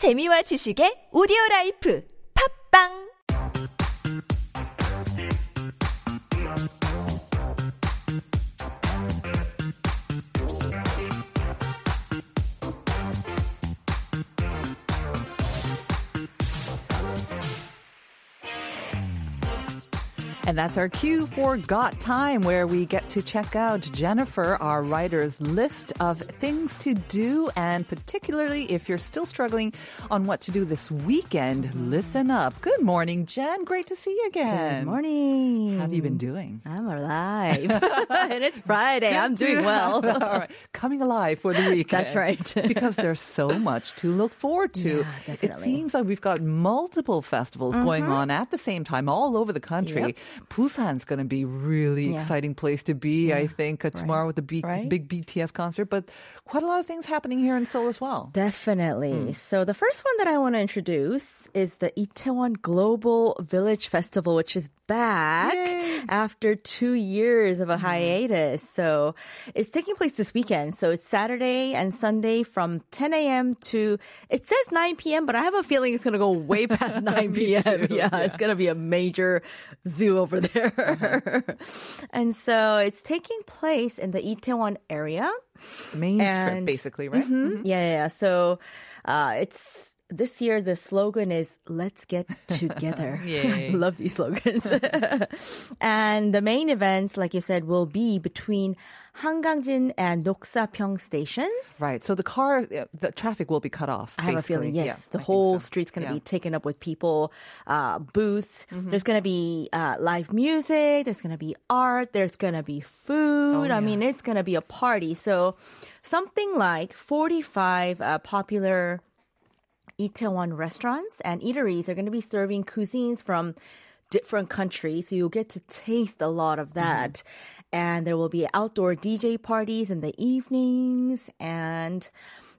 재미와 지식의 오디오 라이프. 팝빵 And that's our cue for Got Time, where we get to check out Jennifer, our writer's list of things to do. And particularly if you're still struggling on what to do this weekend, listen up. Good morning, Jen. Great to see you again. Good morning. How have you been doing? I'm alive. and it's Friday. I'm doing well. All right. Coming alive for the weekend. That's right. because there's so much to look forward to. Yeah, It. Mm-hmm. seems like we've got multiple festivals going on at the same time all over the country. Yep. Busan's going to be really Yeah. exciting place to be, I think, uh, tomorrow with the B- Right. big BTS concert. But quite a lot of things happening here in Seoul as well. Definitely. Hmm. So the first one that I want to introduce is the Itaewon Global Village Festival, which is back after two years of a Hmm. hiatus. So it's taking place this weekend. So it's Saturday and Sunday from 10 a.m. to, it says 9 p.m., but I have a feeling it's going to go way past 9 p.m. Yeah, it's going to be a major zoo over there. Uh-huh. and so it's taking place in the Itaewon area. Main Strip, basically, right? Mhm. Yeah, yeah, yeah. So uh, it's this year the slogan is "Let's get together." I love these slogans. and the main events, like you said, will be between Hangangjin and Noksapyeong stations. Right. So the car, the traffic will be cut off. I have a feeling, Yeah, yes. the I whole so. street's going to Yeah. be taken up with people, uh, booths. There's going to be uh, live music. There's going to be art. There's going to be food. I mean, it's going to be a party. So something like 45 uh, popular Itaewon restaurants and eateries are going to be serving cuisines from different countries. So you'll get to taste a lot of mm-hmm. that. And there will be outdoor DJ parties in the evenings. And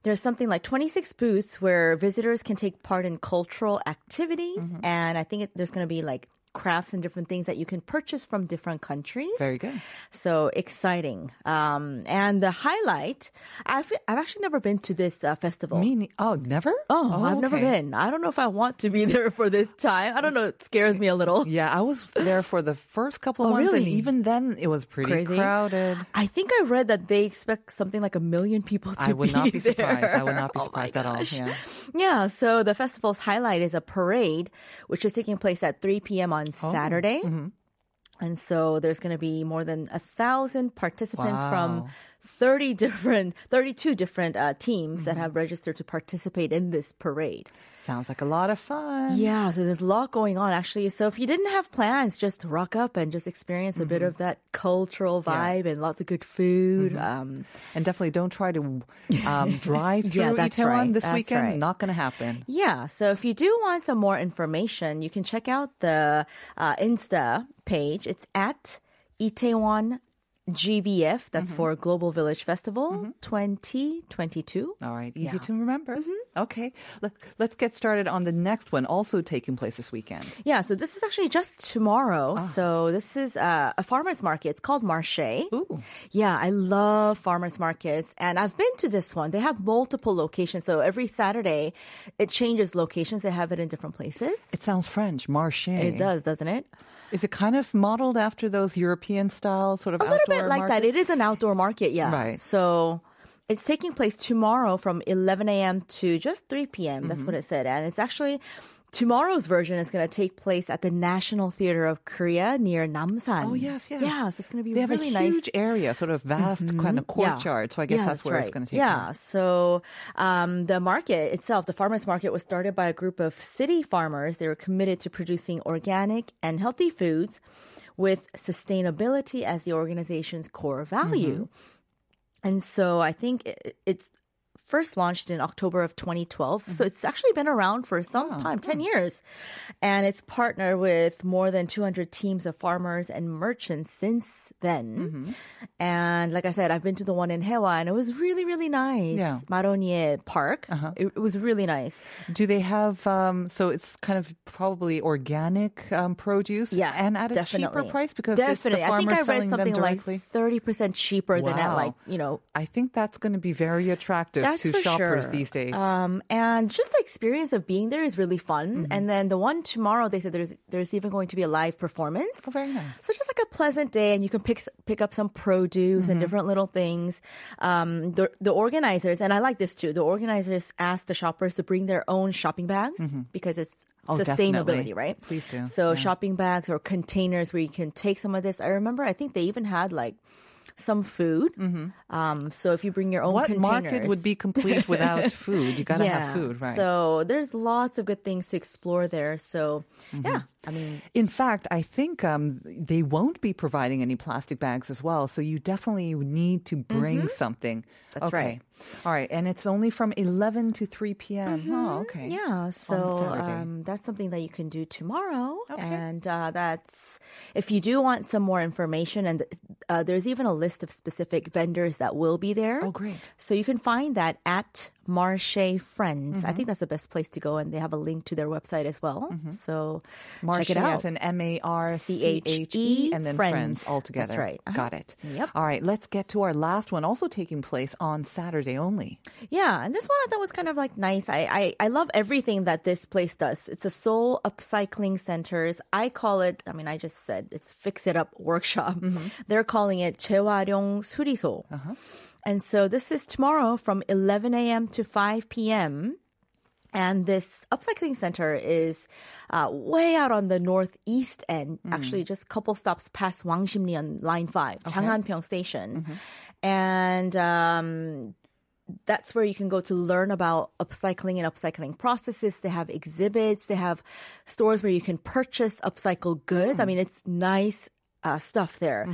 there's something like 26 booths where visitors can take part in cultural activities. Mm-hmm. And I think it, there's going to be like crafts and different things that you can purchase from different countries. Very good. So exciting. Um, and the highlight, I've, I've actually never been to this uh, festival. Me, oh, never? Oh, I've never been. I don't know if I want to be there for this time. I don't know. It scares me a little. Yeah, I was there for the first couple of Oh, months, and really? even then it was pretty Crazy. crowded. I think I read that they expect something like a million people to I would be not be surprised. I would not be Oh surprised at all. Yeah. Yeah, so the festival's highlight is a parade, which is taking place at 3 p.m. on Oh, Saturday. mm-hmm. And so there's going to be more than a thousand participants Wow. from 30 different, 32 different uh, teams Mm-hmm. that have registered to participate in this parade. Sounds like a lot of fun. Yeah, so there's a lot going on actually. So if you didn't have plans, just rock up and just experience a Mm-hmm. bit of that cultural vibe and lots of good food. Mm-hmm. Um, And definitely don't try to um, drive through Yeah, that's Itaewon right. this That's weekend. right. Not going to happen. yeah, so if you do want some more information, you can check out the uh, Insta page. It's at Itaewon GVF. That's Mm-hmm. for Global Village Festival 2022. All right, easy Yeah. to remember. Mm-hmm. Okay, Let, let's get started on the next one, also taking place this weekend. Yeah, so this is actually just tomorrow. So this is uh, a farmer's market. It's called Marché. Ooh. Yeah, I love farmers markets and I've been to this one. They have multiple locations. So every Saturday it changes locations. They have it in different places. It sounds French, marché. It does, doesn't it? Is it kind of modeled after those European style sort of A little bit like that. It is an outdoor market, yeah. Right. So it's taking place tomorrow from 11 a.m. to just 3 p.m. That's Mm-hmm. what it said. And it's actually tomorrow's version is going to take place at the National Theater of Korea near Namsan. Oh yes, yes. Yeah, so it's going to be They have really a nice. huge area, sort of vast kind of Yeah. courtyard. So I guess Yeah, that's, where it's going to take Yeah. place. So um, the market itself, the farmers market, was started by a group of city farmers. They were committed to producing organic and healthy foods with sustainability as the organization's core value. Mm-hmm. And so I think it, it's first launched in October of 2012. So it's actually been around for some time, 10 years. And it's partnered with more than 200 teams of farmers and merchants since then. And like I said, I've been to the one in Hyehwa and it was really, really nice. Yeah. Marronnier Park. It, it was really nice. Do they have? Um, so it's kind of probably organic um, produce, Yeah, and at a definitely. cheaper price because definitely. It's the I think I read something like thirty percent cheaper than at like you know. I think that's going to be very attractive That's to shoppers sure. these days. Um, and just the experience of being there is really fun. Mm-hmm. And then the one tomorrow, they said there's there's even going to be a live performance. Oh, very nice. So just like a pleasant day, and you can pick pick up some produce Mm-hmm. and different little things. Um, the the organizers, and I like this too. The organizers asked the shoppers to bring their own shopping bags because it's Oh, sustainability, definitely. right? Please do. So shopping bags or containers where you can take some of this. I remember, I think they even had like some food. Um, so if you bring your own what containers, market would be complete without food? You gotta have food, right? So there's lots of good things to explore there. So Mm-hmm. yeah, I mean, In fact, I think um, they won't be providing any plastic bags as well. So you definitely need to bring something. Mm-hmm. That's okay. right. All right. And it's only from 11 to 3 p.m. Oh, okay. Mm-hmm. yeah. So um, that's something that you can do tomorrow. Okay. And uh, that's if you do want some more information, and uh, there's even a list of specific vendors that will be there. Oh, great. So you can find that at Marche Friends. Mm-hmm. I think mm-hmm. that's the best place to go, and they have a link to their website as well. Mm-hmm. So Marche check it out. as an M A R C H E and then friends, friends all together. That's right. Uh-huh. Got it. Yep. All right, let's get to our last one, also taking place on Saturday only. Yeah, and this one I thought was kind of like nice. I I, I love everything that this place does. It's a Seoul upcycling centers. I call it. I mean, I just said it's fix it up workshop. Mm-hmm. They're calling it 재활용 수리소. Uh-huh. And so this is tomorrow from 11 a.m. to 5 p.m. And this upcycling center is uh, way out on the northeast end, actually just a couple stops past Wangsimni on line 5, Janghanpyeong station. And um, that's where you can go to learn about upcycling and upcycling processes. They have exhibits. They have stores where you can purchase upcycled goods. I mean, it's nice uh, stuff there.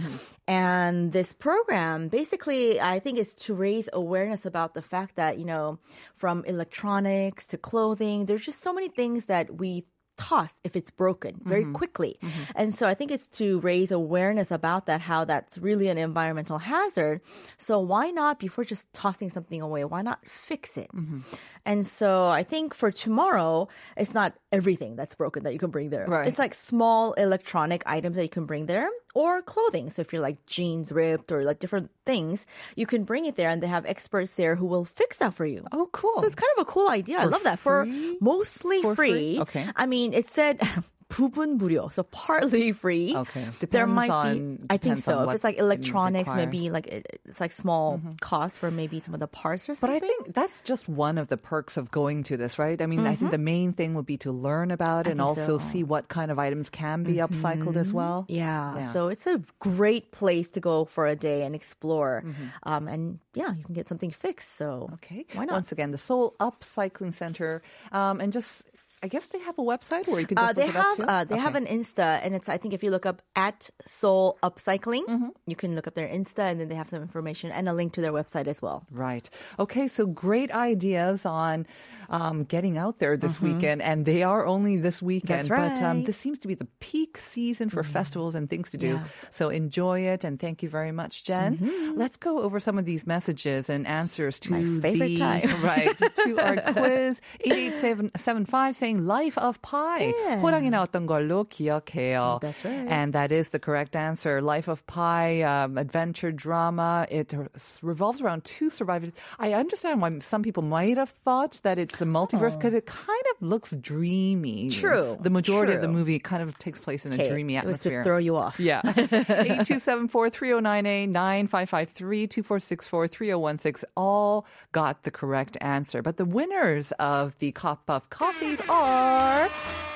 And this program, basically, I think is to raise awareness about the fact that, you know, from electronics to clothing, there's just so many things that we toss if it's broken very mm-hmm. quickly. Mm-hmm. And so I think it's to raise awareness about that, how that's really an environmental hazard. So why not, before just tossing something away, why not fix it? Mm-hmm. And so I think for tomorrow, it's not everything that's broken that you can bring there. Right. It's like small electronic items that you can bring there or clothing. So if you're like jeans ripped or like different things, you can bring it there and they have experts there who will fix that for you. Oh, cool. So it's kind of a cool idea. I love that. For mostly For free? free. Okay. I mean, it said 부분 무료, so partly free. Okay. there Depends might on- be. I think depends so. on If what it's like it electronics, requires. maybe like it- it's like small cost for maybe some of the parts or But something. I think that's just one of the perks of going to this, right? I mean, I think the main thing would be to learn about it and Mm-hmm. think also so. Mm-hmm. see what kind of items can be upcycled as well. Yeah. Yeah. So it's a great place to go for a day and explore. Mm-hmm. Um, and yeah, you can get something fixed. So Okay. why not? Once again, the Seoul Upcycling Center, um, and just I guess they have a website where you can Uh, just they look it up have too. uh, they have an Insta, and it's I think if you look up at Seoul Upcycling, Mm-hmm. you can look up their Insta, and then they have some information and a link to their website as well. Right. Okay. So great ideas on um, getting out there this weekend, and they are only this weekend. Mm-hmm. That's But um, this seems to be the peak season for festivals and things to do. Yeah. So enjoy it, and thank you very much, Jen. Let's go over some of these messages and answers to Mm-hmm. My favorite the, time. right to our quiz. Eight eight seven seven five saying "Life of Pi." Yeah. 호랑이 나왔던 걸로 기억해요. That's right. And that is the correct answer. Life of Pi, um, adventure drama. It revolves around two survivors. I understand why some people might have thought that it's a multiverse because it kind of looks dreamy. True, The majority of the true. movie kind of takes place in a Okay, dreamy it was to atmosphere. throw you off. Yeah. 8274-3098-9553-2464-3016 all got the correct answer. But the winners of the Cop Buff Coffees are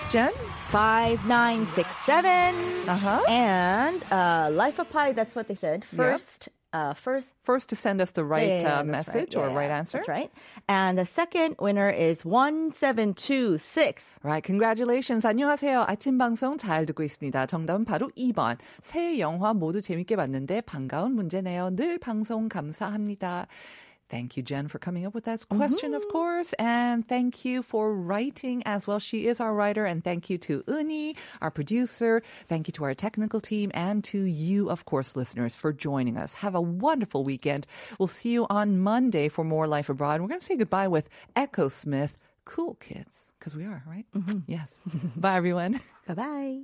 Jen? Five nine six seven. Uh-huh. And uh, Life of Pi. That's what they said. First, uh, first. First to send us the right yeah, yeah, uh, that's message right. or Yeah, right answer. That's right. And the second winner is one seven two six. Right, congratulations. 안녕하세요. 아침 방송 잘 듣고 있습니다. 정답은 바로 2번. 새 영화 모두 재밌게 봤는데 반가운 문제네요. 늘 방송 감사합니다. Thank you, Jen, for coming up with that mm-hmm. question, of course. And thank you for writing as well. She is our writer. And thank you to Uni, our producer. Thank you to our technical team and to you, of course, listeners, for joining us. Have a wonderful weekend. We'll see you on Monday for more Life Abroad. We're going to say goodbye with Echosmith. Cool kids, because we are, right? Mm-hmm. Yes. Bye, everyone. Bye bye.